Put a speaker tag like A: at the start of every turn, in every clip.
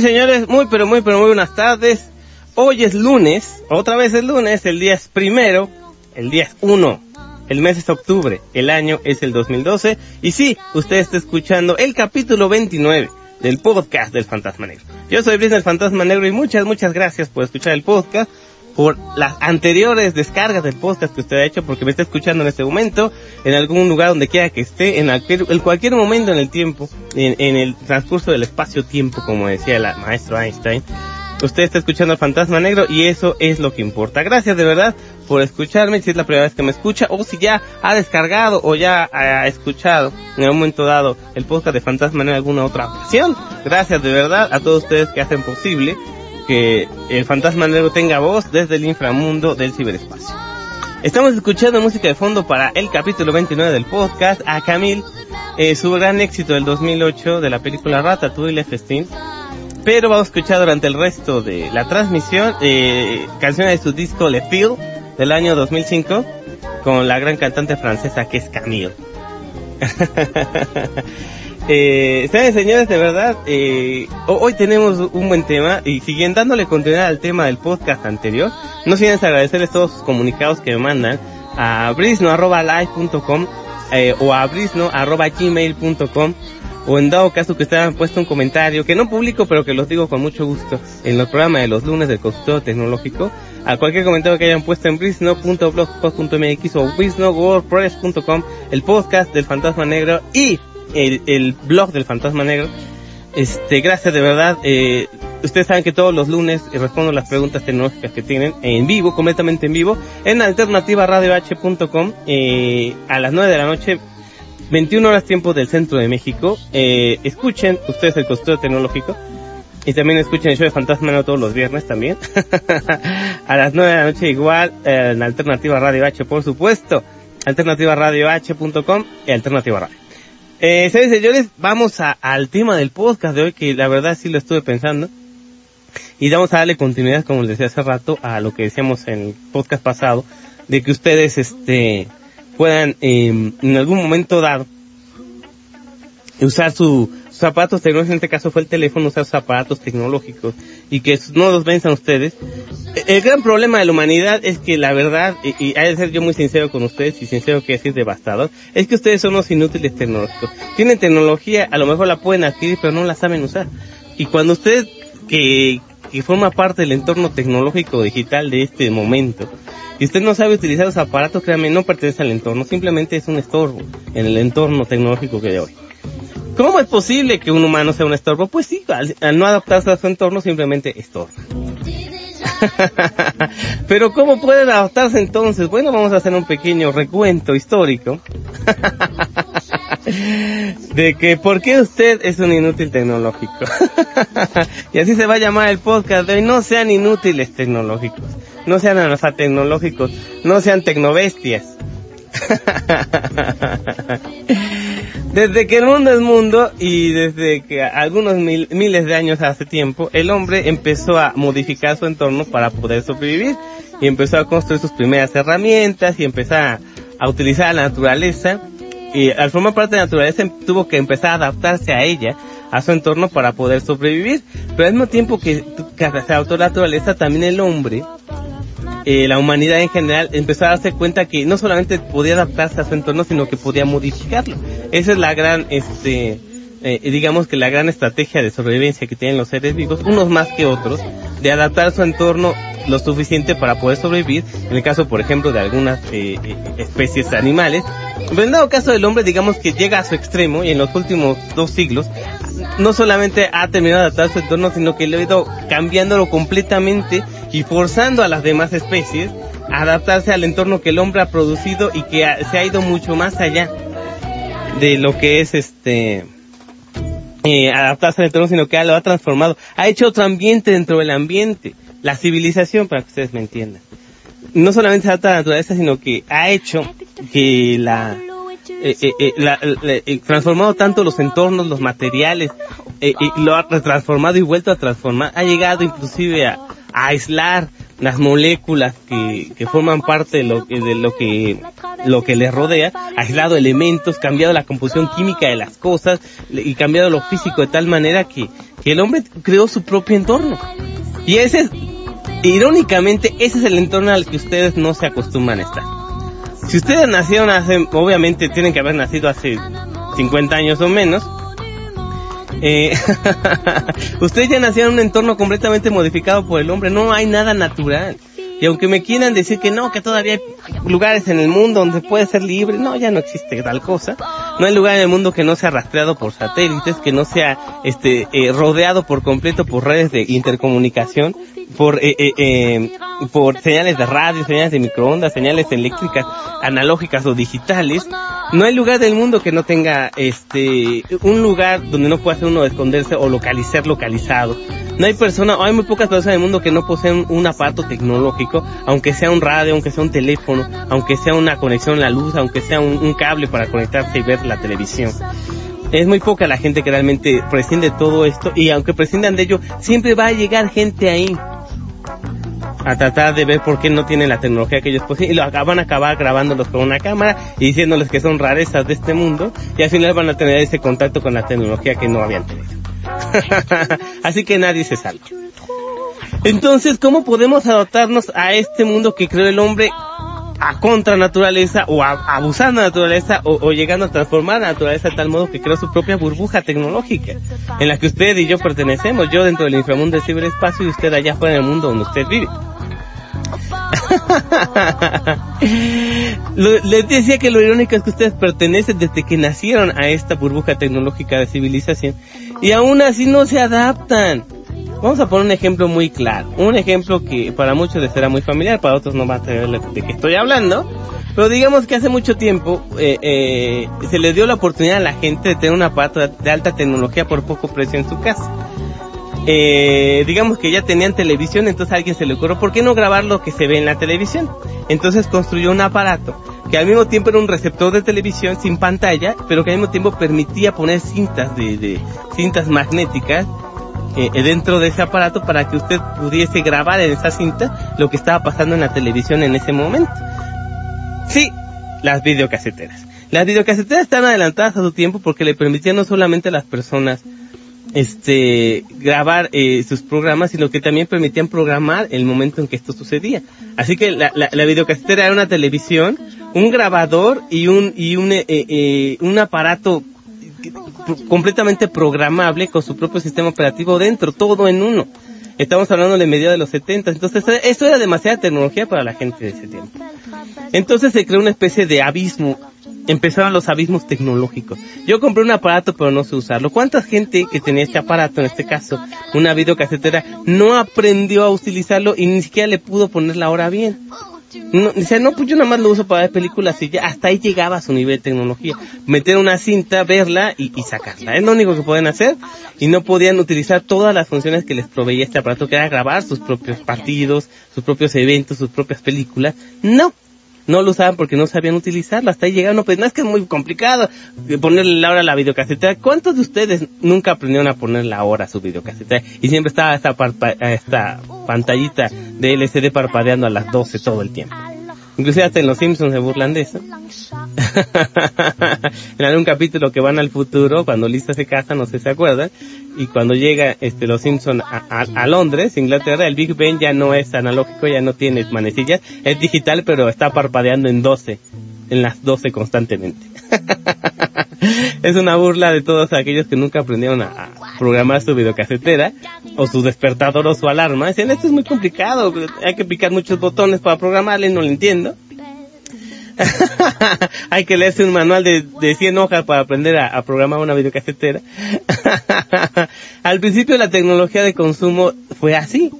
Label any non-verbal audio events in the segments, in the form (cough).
A: Señores, muy pero muy pero muy buenas tardes. Hoy es lunes, otra vez es lunes, el día es primero, el día es uno, el mes es octubre, el año es el 2012 y sí, usted está escuchando el capítulo 29 del podcast del Fantasma Negro. Yo soy Brisne el Fantasma Negro y muchas, muchas gracias por escuchar el podcast, por las anteriores descargas del podcast que usted ha hecho, porque me está escuchando en este momento, en algún lugar donde quiera que esté, en cualquier, cualquier momento en el tiempo, en, en el transcurso del espacio-tiempo, como decía el maestro Einstein. Usted está escuchando al Fantasma Negro y eso es lo que importa. Gracias de verdad por escucharme, si es la primera vez que me escucha o si ya ha descargado o ya ha escuchado en algún momento dado el podcast de Fantasma en alguna otra ocasión. Gracias de verdad a todos ustedes que hacen posible que el Fantasma Negro tenga voz desde el inframundo del ciberespacio. Estamos escuchando música de fondo para el capítulo 29 del podcast a Camille, eh, su gran éxito del 2008 de la película Ratatouille Festín pero vamos a escuchar durante el resto de la transmisión eh, canciones de su disco Le Feel del año 2005 con la gran cantante francesa que es Camille. (laughs) eh, ¿Saben señores? De verdad, eh, hoy tenemos un buen tema y siguiendo dándole continuidad al tema del podcast anterior, no sin agradecerles todos sus comunicados que me mandan a brisno.live.com eh, o a brisno.gmail.com o en dado caso que ustedes han puesto un comentario que no publico pero que los digo con mucho gusto en los programas de los lunes del consultorio tecnológico a cualquier comentario que hayan puesto en brisno.blogspot.mx o brisno.wordpress.com el podcast del Fantasma Negro y el, blog del Fantasma Negro este gracias de verdad eh, ustedes saben que todos los lunes respondo las preguntas tecnológicas que tienen en vivo completamente en vivo en alternativaradioh.com eh, a las 9 de la noche 21 horas tiempo del centro de México. Eh, escuchen ustedes el costo tecnológico. Y también escuchen el show de Fantasma todos los viernes también. (laughs) a las 9 de la noche igual eh, en Alternativa Radio por supuesto. Alternativaradioh.com y Alternativa Radio. Eh, señores, vamos a, al tema del podcast de hoy que la verdad sí lo estuve pensando. Y vamos a darle continuidad, como les decía hace rato, a lo que decíamos en el podcast pasado, de que ustedes, este, puedan eh, en algún momento dado usar su, zapatos tecnológicos, en este caso fue el teléfono, usar sus aparatos tecnológicos y que no los venzan ustedes. El gran problema de la humanidad es que la verdad, y, y hay de ser yo muy sincero con ustedes y sincero que decir devastador, es que ustedes son los inútiles tecnológicos. Tienen tecnología, a lo mejor la pueden adquirir, pero no la saben usar. Y cuando usted que, que forma parte del entorno tecnológico digital de este momento, y usted no sabe utilizar los aparatos, créanme, no pertenece al entorno, simplemente es un estorbo en el entorno tecnológico que de hoy. ¿Cómo es posible que un humano sea un estorbo? Pues sí, al, no adaptarse a su entorno simplemente estorba. (laughs) Pero ¿cómo pueden adaptarse entonces? Bueno, vamos a hacer un pequeño recuento histórico (laughs) de que por qué usted es un inútil tecnológico. (laughs) y así se va a llamar el podcast de hoy. No sean inútiles tecnológicos. No sean tecnológicos. No sean tecnobestias. (laughs) desde que el mundo es mundo y desde que algunos miles de años hace tiempo, el hombre empezó a modificar su entorno para poder sobrevivir y empezó a construir sus primeras herramientas y empezó a, utilizar la naturaleza y al formar parte de la naturaleza tuvo que empezar a adaptarse a ella, a su entorno para poder sobrevivir. Pero al mismo tiempo que, que se adaptó la naturaleza, también el hombre eh, la humanidad en general empezó a darse cuenta que no solamente podía adaptarse a su entorno, sino que podía modificarlo. Esa es la gran, este, eh, digamos que la gran estrategia de sobrevivencia que tienen los seres vivos, unos más que otros, de adaptar su entorno lo suficiente para poder sobrevivir, en el caso, por ejemplo, de algunas eh, eh especies animales. Pero en dado caso del hombre, digamos que llega a su extremo y en los últimos dos siglos, no solamente ha terminado de adaptar su entorno, sino que lo ha ido cambiándolo completamente y forzando a las demás especies a adaptarse al entorno que el hombre ha producido y que se ha ido mucho más allá de lo que es este eh, adaptarse al entorno, sino que lo ha transformado. Ha hecho otro ambiente dentro del ambiente, la civilización, para que ustedes me entiendan. No solamente se adapta a la naturaleza, sino que ha hecho que la eh, eh, eh, la, eh, transformado tanto los entornos, los materiales, y lo ha transformado y vuelto a transformar, ha llegado inclusive a, aislar las moléculas que, que forman parte de lo que, de lo que lo que le rodea, aislado elementos, cambiado la composición química de las cosas y cambiado lo físico de tal manera que, que el hombre creó su propio entorno. Y ese es, irónicamente, ese es el entorno al que ustedes no se acostumbran a estar. Si ustedes nacieron hace, obviamente tienen que haber nacido hace 50 años o menos, eh, (laughs) ustedes ya nacieron en un entorno completamente modificado por el hombre, no hay nada natural. Y aunque me quieran decir que no, que todavía hay lugares en el mundo donde puede ser libre, no, ya no existe tal cosa. No hay lugar en el mundo que no sea rastreado por satélites, que no sea este eh, rodeado por completo por redes de intercomunicación, por eh, eh, eh, por señales de radio, señales de microondas, señales eléctricas analógicas o digitales. No hay lugar del mundo que no tenga este un lugar donde no pueda uno esconderse o localizar localizado. No hay persona, hay muy pocas personas en el mundo que no poseen un aparato tecnológico, aunque sea un radio, aunque sea un teléfono, aunque sea una conexión a la luz, aunque sea un, un cable para conectarse y ver la televisión es muy poca la gente que realmente prescinde todo esto y aunque prescindan de ello, siempre va a llegar gente ahí a tratar de ver por qué no tienen la tecnología que ellos poseen y lo van a acabar grabándolos con una cámara y diciéndoles que son rarezas de este mundo y al final van a tener ese contacto con la tecnología que no habían tenido. (laughs) Así que nadie se salva. Entonces, ¿cómo podemos adaptarnos a este mundo que creó el hombre a contra naturaleza o a, abusar de naturaleza o, o, llegando a transformar la naturaleza de tal modo que creó su propia burbuja tecnológica en la que usted y yo pertenecemos, yo dentro del inframundo del ciberespacio y usted allá fuera en el mundo donde usted vive. (laughs) les decía que lo irónico es que ustedes pertenecen desde que nacieron a esta burbuja tecnológica de civilización y aún así no se adaptan. Vamos a poner un ejemplo muy claro, un ejemplo que para muchos les será muy familiar, para otros no van a saber de qué estoy hablando, pero digamos que hace mucho tiempo eh, eh, se le dio la oportunidad a la gente de tener un aparato de alta tecnología por poco precio en su casa. Eh, digamos que ya tenían televisión, entonces a alguien se le ocurrió, ¿por qué no grabar lo que se ve en la televisión? Entonces construyó un aparato que al mismo tiempo era un receptor de televisión sin pantalla, pero que al mismo tiempo permitía poner cintas de, de cintas magnéticas eh, dentro de ese aparato para que usted pudiese grabar en esa cinta lo que estaba pasando en la televisión en ese momento. Sí, las videocaseteras. Las videocaseteras están adelantadas a su tiempo porque le permitían no solamente a las personas este grabar eh, sus programas, sino que también permitían programar el momento en que esto sucedía. Así que la, la, la videocasetera era una televisión, un grabador y un y un eh, eh, un aparato completamente programable con su propio sistema operativo dentro, todo en uno. Estamos hablando de medio de los 70, entonces eso era demasiada tecnología para la gente de ese tiempo. Entonces se creó una especie de abismo, empezaron los abismos tecnológicos. Yo compré un aparato pero no sé usarlo. ¿Cuánta gente que tenía este aparato, en este caso, una videocasetera, no aprendió a utilizarlo y ni siquiera le pudo poner la hora bien? No, sea, no, pues yo nada más lo uso para ver películas y ya hasta ahí llegaba a su nivel de tecnología. Meter una cinta, verla y, y, sacarla. Es lo único que pueden hacer y no podían utilizar todas las funciones que les proveía este aparato, que era grabar sus propios partidos, sus propios eventos, sus propias películas. No, no lo usaban porque no sabían utilizarlo. Hasta ahí llegaron, no, pues no es que es muy complicado ponerle la hora a la videocasetera. ¿Cuántos de ustedes nunca aprendieron a poner la hora a su videocasetera? Y siempre estaba esta, esta pantallita de LCD parpadeando a las 12 todo el tiempo. Inclusive hasta en Los Simpsons se burlan de eso. (laughs) en algún capítulo que van al futuro, cuando Lisa se casa, no sé si se acuerdan, y cuando llega este Los Simpsons a, a, Londres, Inglaterra, el Big Ben ya no es analógico, ya no tiene manecillas, es digital, pero está parpadeando en 12, en las 12 constantemente. (laughs) es una burla de todos aquellos que nunca aprendieron a, programar su videocasetera o su despertador o su alarma. Decían, esto es muy complicado, hay que picar muchos botones para programarle, no lo entiendo. (laughs) hay que leerse un manual de, de 100 hojas para aprender a, a programar una videocasetera. (laughs) Al principio la tecnología de consumo fue así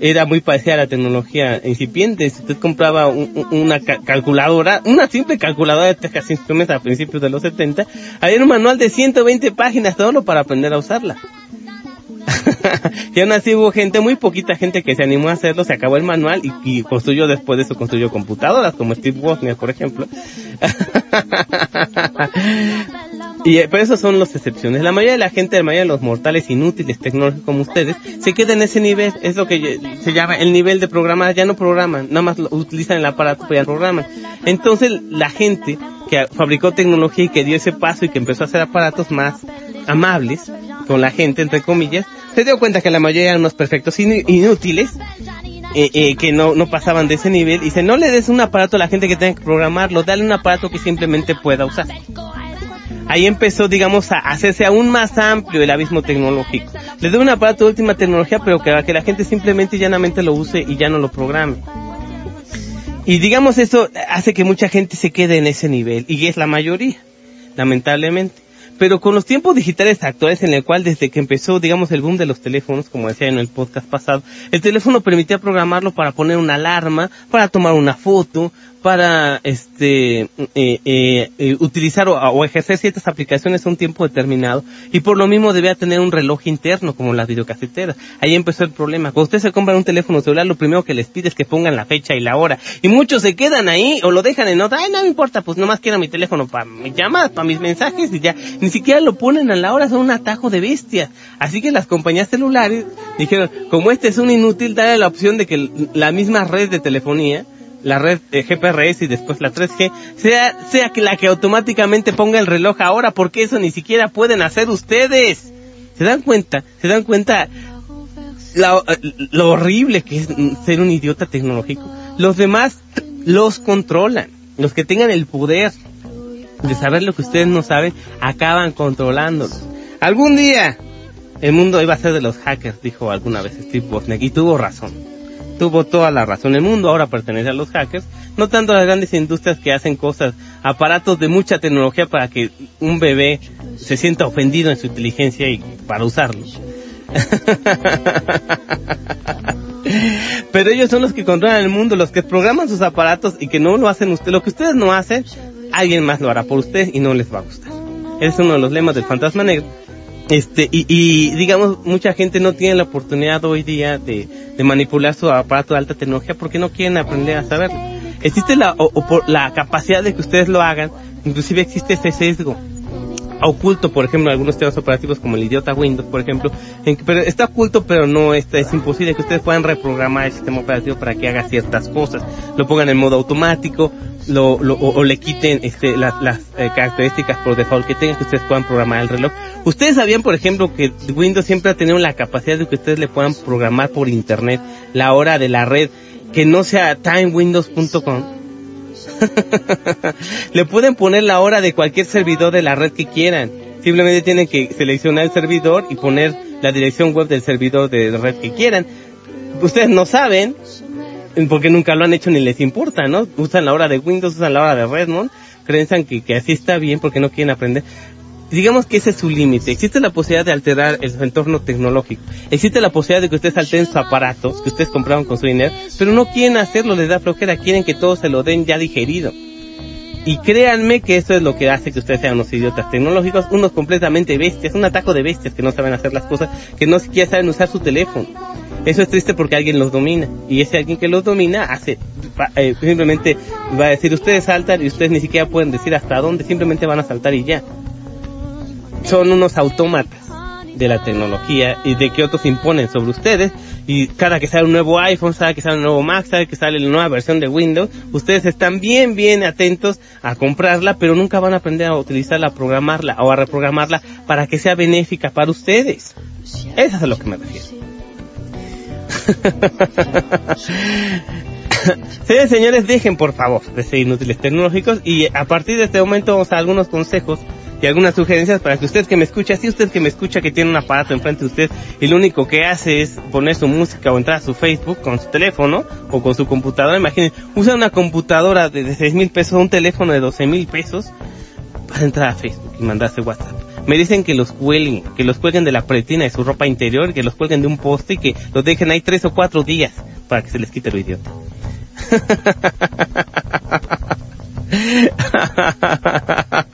A: era muy parecida a la tecnología incipiente. Si usted compraba un, una ca calculadora, una simple calculadora de Texas Instruments a principios de los 70, había un manual de 120 páginas solo para aprender a usarla. (laughs) y aún así hubo gente, muy poquita gente que se animó a hacerlo, se acabó el manual y, y construyó después de eso, construyó computadoras como Steve Wozniak, por ejemplo. (laughs) (laughs) Y eh, por eso son las excepciones. La mayoría de la gente, la mayoría de los mortales inútiles tecnológicos como ustedes, se queda en ese nivel. Es lo que se llama el nivel de programar. Ya no programan, nada más utilizan el aparato, pero ya programan. Entonces la gente que fabricó tecnología y que dio ese paso y que empezó a hacer aparatos más amables con la gente, entre comillas, se dio cuenta que la mayoría eran unos perfectos inútiles eh, eh, que no, no pasaban de ese nivel. Y dice, no le des un aparato a la gente que tenga que programarlo, dale un aparato que simplemente pueda usar. Ahí empezó, digamos, a hacerse aún más amplio el abismo tecnológico. Le doy un aparato de última tecnología, pero que, que la gente simplemente y llanamente lo use y ya no lo programe. Y digamos, eso hace que mucha gente se quede en ese nivel, y es la mayoría, lamentablemente. Pero con los tiempos digitales actuales en el cual desde que empezó, digamos, el boom de los teléfonos, como decía en el podcast pasado, el teléfono permitía programarlo para poner una alarma, para tomar una foto, para este eh, eh, eh, utilizar o, ejercer ciertas aplicaciones a un tiempo determinado y por lo mismo debía tener un reloj interno como las videocaseteras. Ahí empezó el problema. Cuando ustedes se compran un teléfono celular, lo primero que les pide es que pongan la fecha y la hora. Y muchos se quedan ahí o lo dejan en otra. Ay, no me importa, pues nomás quiero mi teléfono para mis llamadas, para mis mensajes y ya. Ni siquiera lo ponen a la hora, son un atajo de bestias. Así que las compañías celulares dijeron, como este es un inútil, dale la opción de que la misma red de telefonía la red eh, GPRS y después la 3G, sea, sea que la que automáticamente ponga el reloj ahora, porque eso ni siquiera pueden hacer ustedes. ¿Se dan cuenta? ¿Se dan cuenta lo, lo horrible que es ser un idiota tecnológico? Los demás los controlan. Los que tengan el poder de saber lo que ustedes no saben, acaban controlándolos. Algún día el mundo iba a ser de los hackers, dijo alguna vez Steve Wozniak, y tuvo razón tuvo toda la razón. El mundo ahora pertenece a los hackers, no tanto a las grandes industrias que hacen cosas, aparatos de mucha tecnología para que un bebé se sienta ofendido en su inteligencia y para usarlo. (laughs) Pero ellos son los que controlan el mundo, los que programan sus aparatos y que no lo hacen ustedes. Lo que ustedes no hacen, alguien más lo hará por ustedes y no les va a gustar. Es uno de los lemas del fantasma negro este, y, y, digamos, mucha gente no tiene la oportunidad hoy día de, manipular su aparato de alta tecnología porque no quieren aprender a saberlo. Existe la, o, la capacidad de que ustedes lo hagan, inclusive existe ese sesgo oculto, por ejemplo, algunos sistemas operativos como el idiota Windows, por ejemplo, pero está oculto, pero no está, es imposible que ustedes puedan reprogramar el sistema operativo para que haga ciertas cosas. Lo pongan en modo automático, lo, lo o, le quiten este, las eh, características por default que tengan que ustedes puedan programar el reloj. Ustedes sabían, por ejemplo, que Windows siempre ha tenido la capacidad de que ustedes le puedan programar por internet la hora de la red que no sea timewindows.com (laughs) Le pueden poner la hora de cualquier servidor de la red que quieran. Simplemente tienen que seleccionar el servidor y poner la dirección web del servidor de red que quieran. Ustedes no saben, porque nunca lo han hecho ni les importa, ¿no? Usan la hora de Windows, usan la hora de Redmond, creen que, que así está bien porque no quieren aprender digamos que ese es su límite. Existe la posibilidad de alterar el entorno tecnológico. Existe la posibilidad de que ustedes alteren sus aparatos que ustedes compraron con su dinero, pero no quieren hacerlo, les da flojera, quieren que todo se lo den ya digerido. Y créanme que eso es lo que hace que ustedes sean unos idiotas tecnológicos, unos completamente bestias, un ataco de bestias que no saben hacer las cosas, que no siquiera saben usar su teléfono. Eso es triste porque alguien los domina. Y ese alguien que los domina hace, eh, simplemente va a decir, ustedes saltan y ustedes ni siquiera pueden decir hasta dónde, simplemente van a saltar y ya son unos autómatas de la tecnología y de que otros imponen sobre ustedes y cada que sale un nuevo iPhone, cada que sale un nuevo Mac, cada que sale la nueva versión de Windows, ustedes están bien, bien atentos a comprarla, pero nunca van a aprender a utilizarla, a programarla o a reprogramarla para que sea benéfica para ustedes. Eso es a lo que me refiero. (laughs) Señores, señores, dejen por favor de ser inútiles tecnológicos y a partir de este momento vamos a algunos consejos y algunas sugerencias para que usted que me escucha, si usted que me escucha que tiene un aparato enfrente de usted y lo único que hace es poner su música o entrar a su Facebook con su teléfono o con su computadora, imaginen, usa una computadora de, seis mil pesos, un teléfono de 12 mil pesos para entrar a Facebook y mandarse WhatsApp. Me dicen que los cuelguen, que los cuelguen de la pretina de su ropa interior, que los cuelguen de un poste y que los dejen ahí tres o cuatro días para que se les quite lo idiota.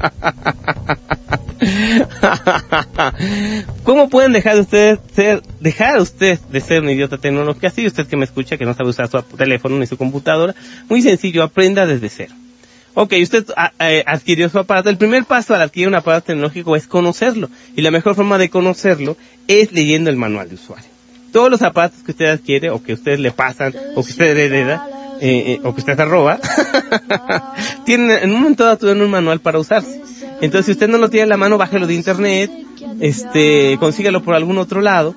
A: (laughs) (laughs) ¿Cómo pueden dejar de ustedes ser, dejar usted de ser un idiota tecnológica? Así usted que me escucha, que no sabe usar su teléfono ni su computadora, muy sencillo, aprenda desde cero. Ok, usted adquirió su aparato. El primer paso al adquirir un aparato tecnológico es conocerlo. Y la mejor forma de conocerlo es leyendo el manual de usuario. Todos los aparatos que usted adquiere o que ustedes le pasan o que usted hereda eh, eh, o que usted se roba, (laughs) tienen en un momento dado un manual para usarse. Entonces, si usted no lo tiene en la mano, bájelo de internet, este, consígalo por algún otro lado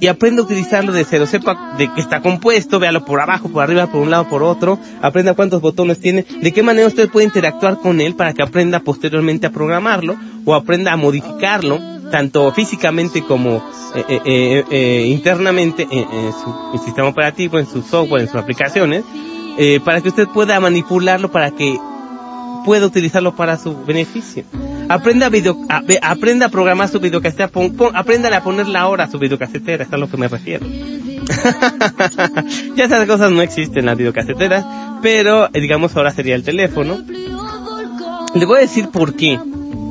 A: y aprenda a utilizarlo de cero. Sepa de qué está compuesto, véalo por abajo, por arriba, por un lado, por otro. Aprenda cuántos botones tiene, de qué manera usted puede interactuar con él para que aprenda posteriormente a programarlo o aprenda a modificarlo, tanto físicamente como eh, eh, eh, eh internamente en, su sistema operativo, en su software, en sus aplicaciones, para que usted pueda manipularlo para que pueda utilizarlo para su beneficio. Aprenda a, video, aprenda a programar su videocasetera, pon, aprenda a poner la hora a su videocasetera, es a lo que me refiero. (laughs) ya esas cosas no existen en las videocaseteras, pero eh, digamos ahora sería el teléfono. Le voy a decir por qué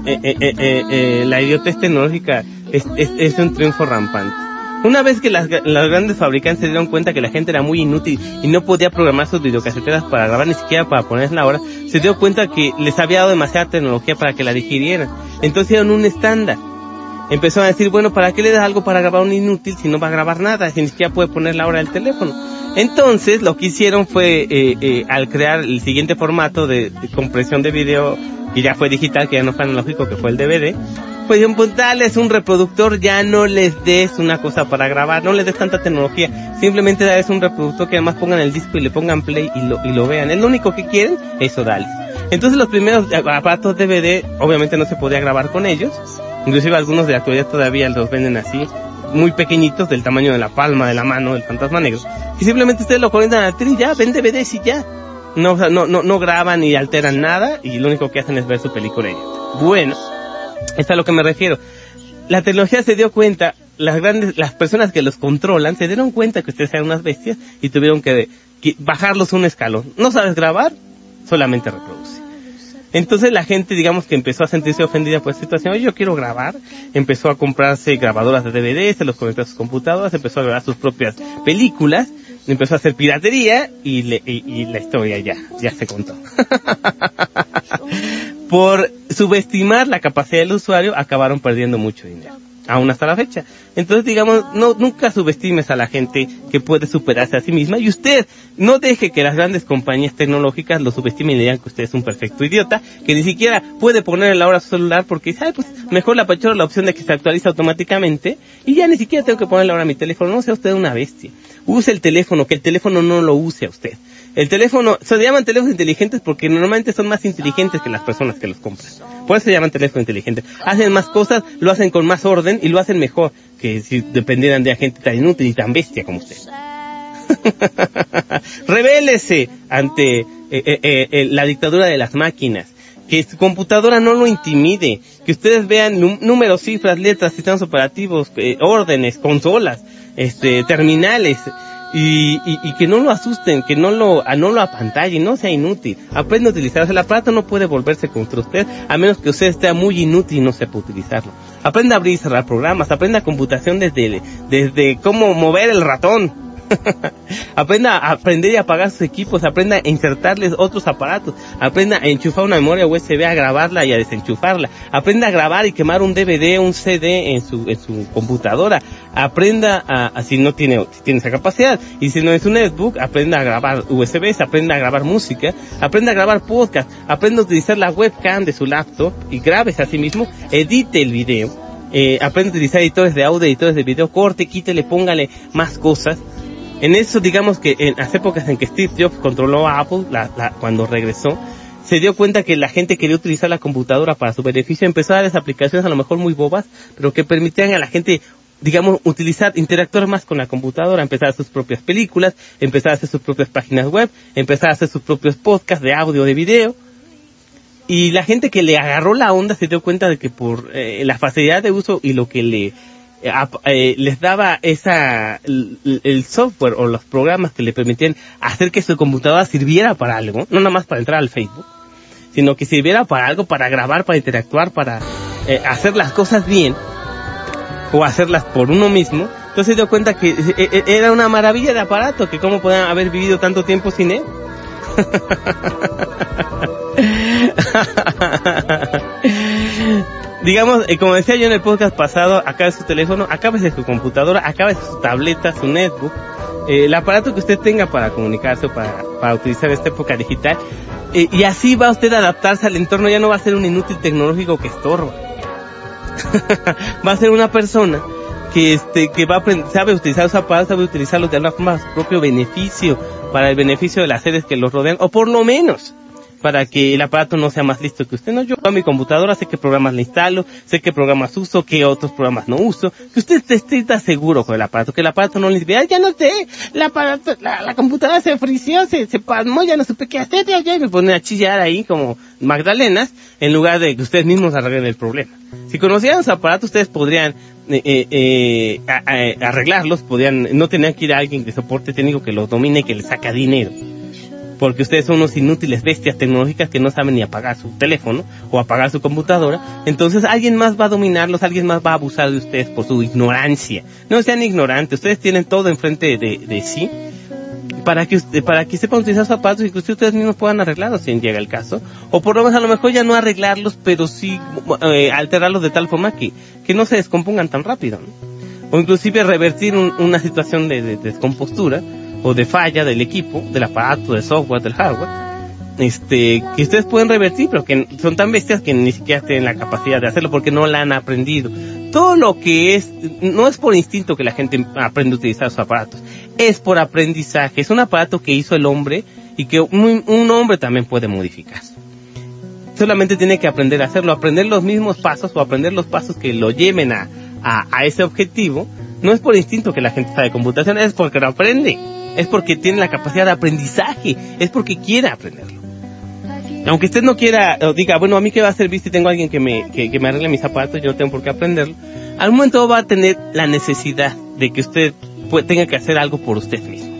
A: eh, eh, la idiotez tecnológica es, es un triunfo rampante. Una vez que las, grandes fabricantes se dieron cuenta que la gente era muy inútil y no podía programar sus videocaseteras para grabar ni siquiera para ponerla la hora, se dio cuenta que les había dado demasiada tecnología para que la digirieran. Entonces dieron un estándar. Empezó a decir, bueno, ¿para qué le das algo para grabar un inútil si no va a grabar nada? Si ni siquiera puede poner la hora del teléfono. Entonces, lo que hicieron fue, eh, eh, al crear el siguiente formato de compresión de video, que ya fue digital, que ya no fue analógico, que fue el DVD, pues pues dales un reproductor, ya no les des una cosa para grabar, no les des tanta tecnología, simplemente dales un reproductor que además pongan el disco y le pongan play y lo, y lo vean. Es lo único que quieren, eso dale. Entonces los primeros aparatos DVD, obviamente no se podía grabar con ellos, inclusive algunos de la actualidad todavía los venden así, muy pequeñitos, del tamaño de la palma de la mano del fantasma negro, y simplemente ustedes lo conectan al tren y ya, ven DVDs y ya. No, no, no, no graban y alteran nada y lo único que hacen es ver su película. Bueno, es a lo que me refiero. La tecnología se dio cuenta, las grandes, las personas que los controlan se dieron cuenta que ustedes eran unas bestias y tuvieron que, bajarlos un escalón. No sabes grabar, solamente reproduce. Entonces la gente, digamos que empezó a sentirse ofendida por esta situación. Yo quiero grabar. Empezó a comprarse grabadoras de DVD, se los conectó a sus computadoras, empezó a grabar sus propias películas, empezó a hacer piratería y, y la historia ya, ya se contó. (laughs) por subestimar la capacidad del usuario, acabaron perdiendo mucho dinero. Aún hasta la fecha. Entonces, digamos, no, nunca subestimes a la gente que puede superarse a sí misma y usted no deje que las grandes compañías tecnológicas lo subestimen y digan que usted es un perfecto idiota, que ni siquiera puede poner la hora su celular porque dice, pues mejor la apachorro la opción de que se actualiza automáticamente y ya ni siquiera tengo que poner la hora a mi teléfono. No sea usted una bestia. Use el teléfono, que el teléfono no lo use a usted. El teléfono, se llaman teléfonos inteligentes porque normalmente son más inteligentes que las personas que los compran. Por eso se llaman teléfonos inteligentes. Hacen más cosas, lo hacen con más orden y lo hacen mejor que si dependieran de gente tan inútil y tan bestia como usted. (laughs) Revélese ante eh, eh, eh, la dictadura de las máquinas. Que su computadora no lo intimide. Que ustedes vean números, cifras, letras, sistemas operativos, órdenes, consolas, este, terminales y, y, que no lo asusten, que no lo, no lo apantallen, no sea inútil. Aprenda a utilizarlo. El aparato no puede volverse contra usted a menos que usted esté muy inútil y no sepa utilizarlo. Aprenda a abrir y cerrar programas, aprenda computación desde, desde cómo mover el ratón, (laughs) aprenda a aprender y apagar sus equipos, aprenda a insertarles otros aparatos, aprenda a enchufar una memoria USB, a grabarla y a desenchufarla, aprenda a grabar y quemar un DVD, un CD en su, en su computadora, aprenda a, si no tiene, si tiene esa capacidad, y si no es un netbook, aprenda a grabar USBs, aprenda a grabar música, aprenda a grabar podcast, aprenda a utilizar la webcam de su laptop y grabes a sí mismo, edite el video, eh, aprenda a utilizar editores de audio, editores de video, corte, quítele, póngale más cosas, en eso, digamos que en las épocas en que Steve Jobs controló a Apple, cuando regresó, se dio cuenta que la gente quería utilizar la computadora para su beneficio, empezó a dar aplicaciones a lo mejor muy bobas, pero que permitían a la gente, digamos, utilizar, interactuar más con la computadora, empezar a hacer sus propias películas, empezar a hacer sus propias páginas web, empezar a hacer sus propios podcasts de audio, de video. Y la gente que le agarró la onda se dio cuenta de que por eh, la facilidad de uso y lo que le eh, eh, les daba esa el, software o los programas que le permitían hacer que su computadora sirviera para algo, no nada más para entrar al Facebook, sino que sirviera para algo, para grabar, para interactuar, para eh, hacer las cosas bien o hacerlas por uno mismo. Entonces se dio cuenta que era una maravilla de aparato, que cómo podían haber vivido tanto tiempo sin él. (laughs) Digamos, eh, como decía yo en el podcast pasado, acabe su teléfono, de su computadora, de su tableta, su netbook, eh, el aparato que usted tenga para comunicarse o para, para utilizar esta época digital, eh, y así va usted a adaptarse al entorno, ya no va a ser un inútil tecnológico que estorba. (laughs) va a ser una persona que este que va a sabe utilizar su aparato, sabe utilizarlo de alguna forma a su propio beneficio, para el beneficio de las sedes que los rodean, o por lo menos para que el aparato no sea más listo que usted. No, yo a mi computadora sé qué programas le instalo, sé qué programas uso, qué otros programas no uso, que usted esté seguro con el aparato, que el aparato no le diga, ya no sé, la, aparato, la, computadora se frició, se, se pasmó, ya no supe qué hacer, ya, ya, y me pone a chillar ahí como Magdalenas, en lugar de que ustedes mismos arreglen el problema. Si conocieran los aparatos, ustedes podrían eh, eh, eh arreglarlos, podrían, no tener que ir a alguien de soporte técnico que los domine y que les saca dinero porque ustedes son unos inútiles bestias tecnológicas que no saben ni apagar su teléfono o apagar su computadora, entonces alguien más va a dominarlos, alguien más va a abusar de ustedes por su ignorancia. No sean ignorantes, ustedes tienen todo enfrente de, sí. Para que para que sepan utilizar zapatos y que ustedes mismos puedan arreglarlos si llega el caso, o por lo menos a lo mejor ya no arreglarlos, pero sí eh, alterarlos de tal forma que, que no se descompongan tan rápido, o inclusive revertir una situación de descompostura o de falla del equipo, del aparato, del software, del hardware, este, que ustedes pueden revertir, pero que son tan bestias que ni siquiera tienen la capacidad de hacerlo porque no la han aprendido. Todo lo que es, no es por instinto que la gente aprende a utilizar sus aparatos, es por aprendizaje, es un aparato que hizo el hombre y que un, hombre también puede modificar. Solamente tiene que aprender a hacerlo, aprender los mismos pasos o aprender los pasos que lo lleven a, a, a ese objetivo. No es por instinto que la gente sabe computación, es porque lo aprende es porque tiene la capacidad de aprendizaje, es porque quiere aprenderlo. Aunque usted no quiera, o diga, bueno, a mí que va a servir si tengo alguien que me, que, me arregle mis zapatos, yo no tengo por qué aprenderlo, al momento va a tener la necesidad de que usted tenga que hacer algo por usted mismo.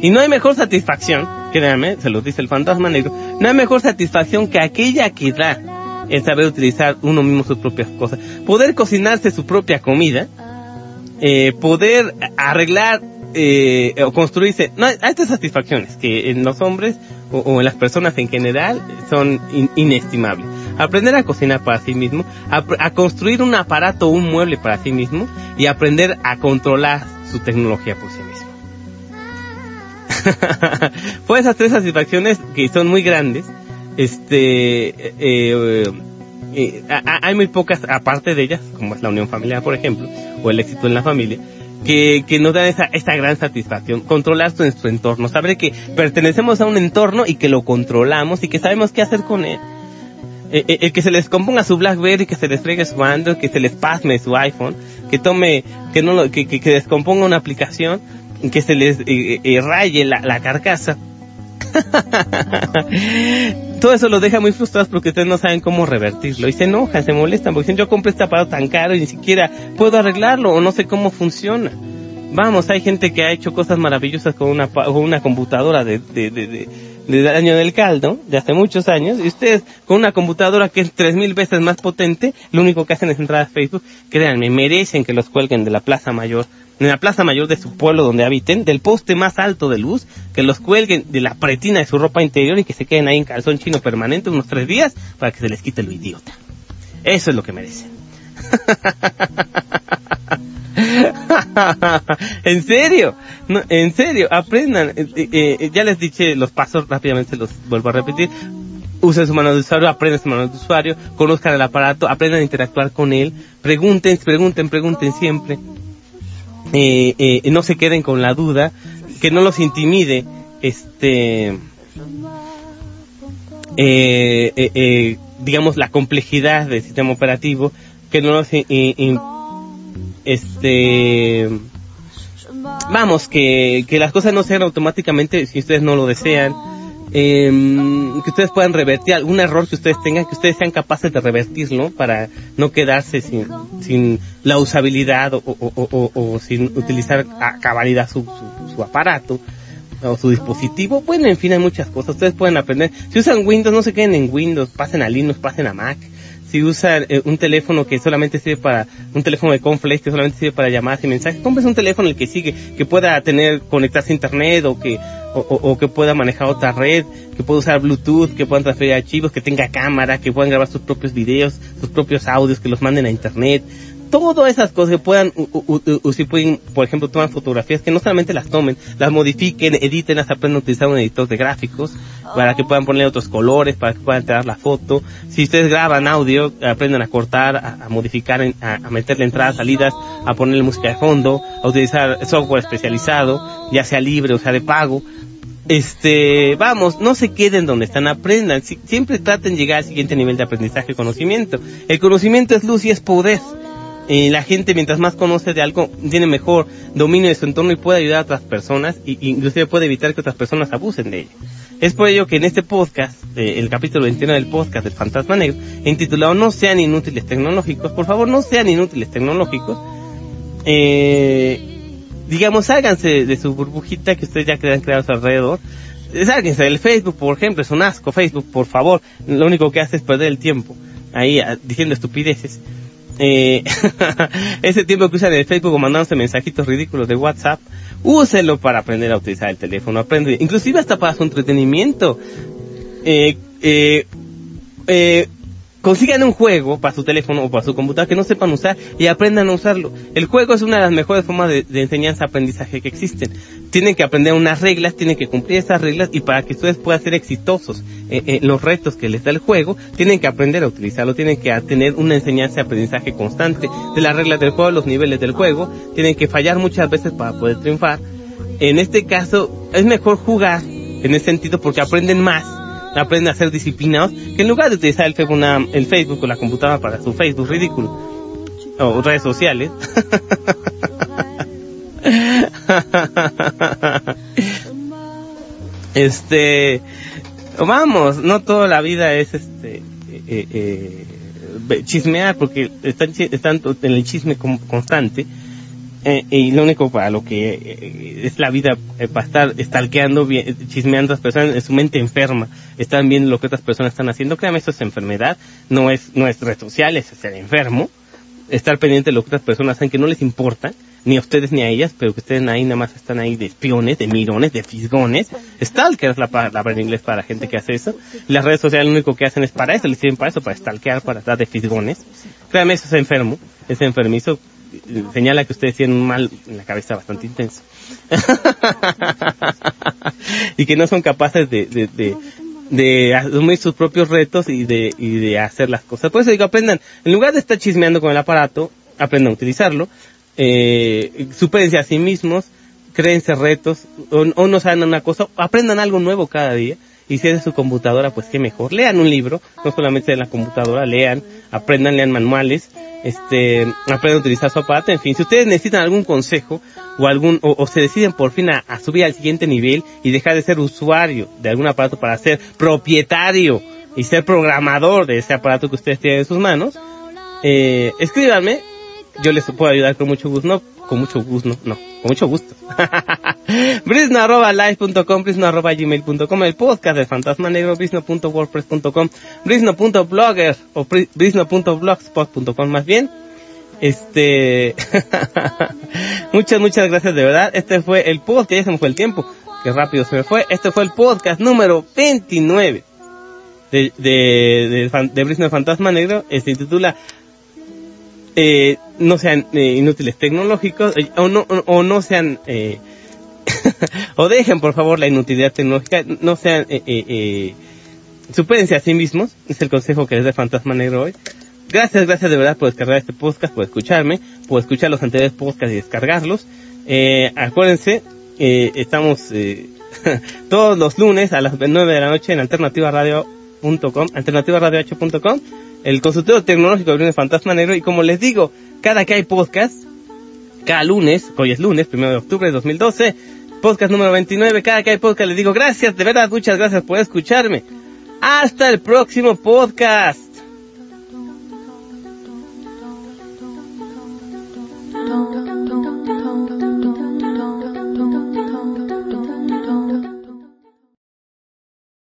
A: Y no hay mejor satisfacción, créanme, se lo dice el fantasma negro, no hay mejor satisfacción que aquella que da el saber utilizar uno mismo sus propias cosas. Poder cocinarse su propia comida, eh, poder arreglar eh, o construirse, no, hay estas satisfacciones que en los hombres o, en las personas en general son inestimables. Aprender a cocinar para sí mismo, a, construir un aparato o un mueble para sí mismo y aprender a controlar su tecnología por sí mismo. (laughs) pues esas tres satisfacciones que son muy grandes, este, eh, eh, hay muy pocas aparte de ellas, como es la unión familiar, por ejemplo, o el éxito en la familia, que, que nos dan esa, esta gran satisfacción. Controlar nuestro entorno, saber que pertenecemos a un entorno y que lo controlamos y que sabemos qué hacer con él. Eh, eh, el, que se les componga su BlackBerry, que se les fregue su Android, que se les pasme su iPhone, que tome, que no lo, que, que, descomponga una aplicación, que se les eh, raye la, la carcasa. (laughs) Todo eso los deja muy frustrados porque ustedes no saben cómo revertirlo y se enojan, se molestan porque dicen yo compré este aparato tan caro y ni siquiera puedo arreglarlo o no sé cómo funciona. Vamos, hay gente que ha hecho cosas maravillosas con una, con una computadora de, de, de, de, año del caldo, de hace muchos años, y ustedes con una computadora que es tres mil veces más potente, lo único que hacen es entrar a Facebook, créanme, merecen que los cuelguen de la Plaza Mayor en la plaza mayor de su pueblo donde habiten, del poste más alto de luz, que los cuelguen de la pretina de su ropa interior y que se queden ahí en calzón chino permanente unos tres días para que se les quite lo idiota. Eso es lo que merecen. (laughs) (laughs) en serio, en serio, aprendan. Eh, eh, eh, ya les dije los pasos, rápidamente los vuelvo a repetir. Usen su mano de usuario, aprendan su mano de usuario, conozcan el aparato, aprendan a interactuar con él, pregunten, pregunten, pregunten siempre eh, eh, no se queden con la duda, que no los intimide, este, eh, digamos, la complejidad del sistema operativo, que no los, este, vamos, que, las cosas no sean automáticamente si ustedes no lo desean, eh, que ustedes puedan revertir algún error que ustedes tengan, que ustedes sean capaces de revertirlo para no quedarse sin, la usabilidad o, sin utilizar a cabalidad su, su, aparato o su dispositivo. Bueno, en fin, hay muchas cosas. Ustedes pueden aprender. Si usan Windows, no se queden en Windows, pasen a Linux, pasen a Mac. Si usan eh, un teléfono que solamente sirve para, un teléfono de Conflex que solamente sirve para llamadas y mensajes, compres un teléfono el que sigue, que pueda tener, conectarse a internet o que, o, o, que pueda manejar otra red, que pueda usar Bluetooth, que puedan transferir archivos, que tenga cámara, que puedan grabar sus propios videos, sus propios audios, que los manden a internet, todas esas cosas que puedan, o si pueden, por ejemplo, tomar fotografías, que no solamente las tomen, las modifiquen, editen, las aprendan a utilizar un editor de gráficos, para que puedan poner otros colores, para que puedan entrar la foto. Si ustedes graban audio, aprendan a cortar, a, modificar, a, a, meterle entradas, salidas, a ponerle música de fondo, a utilizar software especializado, ya sea libre o sea de pago. Este, vamos, no se queden donde están, aprendan. siempre traten de llegar al siguiente nivel de aprendizaje y conocimiento. El conocimiento es luz y es poder la gente mientras más conoce de algo tiene mejor dominio de su entorno y puede ayudar a otras personas y inclusive puede evitar que otras personas abusen de ello. Es por ello que en este podcast, eh, el capítulo 21 del podcast del Fantasma Negro, intitulado No sean inútiles tecnológicos, por favor no sean inútiles tecnológicos, eh, digamos, háganse de su burbujita que ustedes ya crean crear a su alrededor, sálganse del Facebook, por ejemplo, es un asco Facebook, por favor, lo único que hace es perder el tiempo ahí diciendo estupideces eh, (laughs) ese tiempo que usan el Facebook o mandándose mensajitos ridículos de WhatsApp, úselo para aprender a utilizar el teléfono, aprende, inclusive hasta para su entretenimiento. Eh, eh, eh, consigan un juego para su teléfono o para su computadora que no sepan usar y aprendan a usarlo. El juego es una de las mejores formas de, enseñanza-aprendizaje que existen. Tienen que aprender unas reglas, tienen que cumplir esas reglas y para que ustedes puedan ser exitosos en, los retos que les da el juego, tienen que aprender a utilizarlo, tienen que tener una enseñanza-aprendizaje constante de las reglas del juego, los niveles del juego, tienen que fallar muchas veces para poder triunfar. En este caso, es mejor jugar en ese sentido porque aprenden más aprende a ser disciplinados, que en lugar de utilizar el Facebook, el Facebook o la computadora para su Facebook ridículo, o redes sociales, (laughs) este, vamos, no toda la vida es este, eh, eh, chismear porque están, están en el chisme constante eh, y lo único para lo que eh, es la vida eh, para estar estalqueando, chismeando a las personas, es su mente enferma, están viendo lo que otras personas están haciendo, créanme, esto es enfermedad, no es, no es red social, es ser enfermo, estar pendiente de lo que otras personas hacen que no les importa, ni a ustedes ni a ellas, pero que ustedes ahí nada más están ahí de espiones, de mirones, de fisgones. Stalker es la palabra en inglés para la gente que hace eso. Las redes sociales lo único que hacen es para eso, les sirven para eso, para stalkear, para estar de fisgones. Créanme, eso es enfermo, es enfermizo señala que ustedes tienen un mal en la cabeza bastante intenso. (laughs) y que no son capaces de, de, de, asumir sus propios retos y de, y de hacer las cosas. Por eso digo, aprendan, en lugar de estar chismeando con el aparato, aprendan a utilizarlo, eh, supérense a sí mismos, créense retos, o, no saben una cosa, aprendan algo nuevo cada día y si es de su computadora, pues qué mejor. Lean un libro, no solamente de la computadora, lean, aprendan, lean manuales, este, aprendan a utilizar su aparato, en fin, si ustedes necesitan algún consejo o algún, o, se deciden por fin a, subir al siguiente nivel y dejar de ser usuario de algún aparato para ser propietario y ser programador de ese aparato que ustedes tienen en sus manos, eh, yo les puedo ayudar con mucho gusto, no, con mucho gusto, no, no con mucho gusto. (laughs) brisno arroba el podcast de Fantasma Negro, brisno.wordpress.com, brisno.blogger o brisno.blogspot.com más bien. Este, (laughs) muchas, muchas gracias de verdad. Este fue el podcast, ya se me fue el tiempo, que rápido se me fue. Este fue el podcast número 29 de, de, de, de Brisno Fantasma Negro. Se intitula eh, no sean eh, inútiles tecnológicos eh, o, no, o, no sean eh, (laughs) o dejen por favor la inutilidad tecnológica, no sean eh, eh, supérense a sí mismos, es el consejo que les da Fantasma Negro hoy. Gracias, gracias de verdad por descargar este podcast, por escucharme, por escuchar los anteriores podcasts y descargarlos. Acuérdense, estamos (laughs) todos los lunes a las 9 de la noche en alternativaradio.com, alternativaradio8.com el consultorio tecnológico de Fantasma Negro y como les digo, cada que hay podcast, cada lunes, hoy es lunes, primero de octubre de 2012, podcast número 29, cada que hay podcast les digo gracias, de verdad, muchas gracias por escucharme. Hasta el próximo podcast.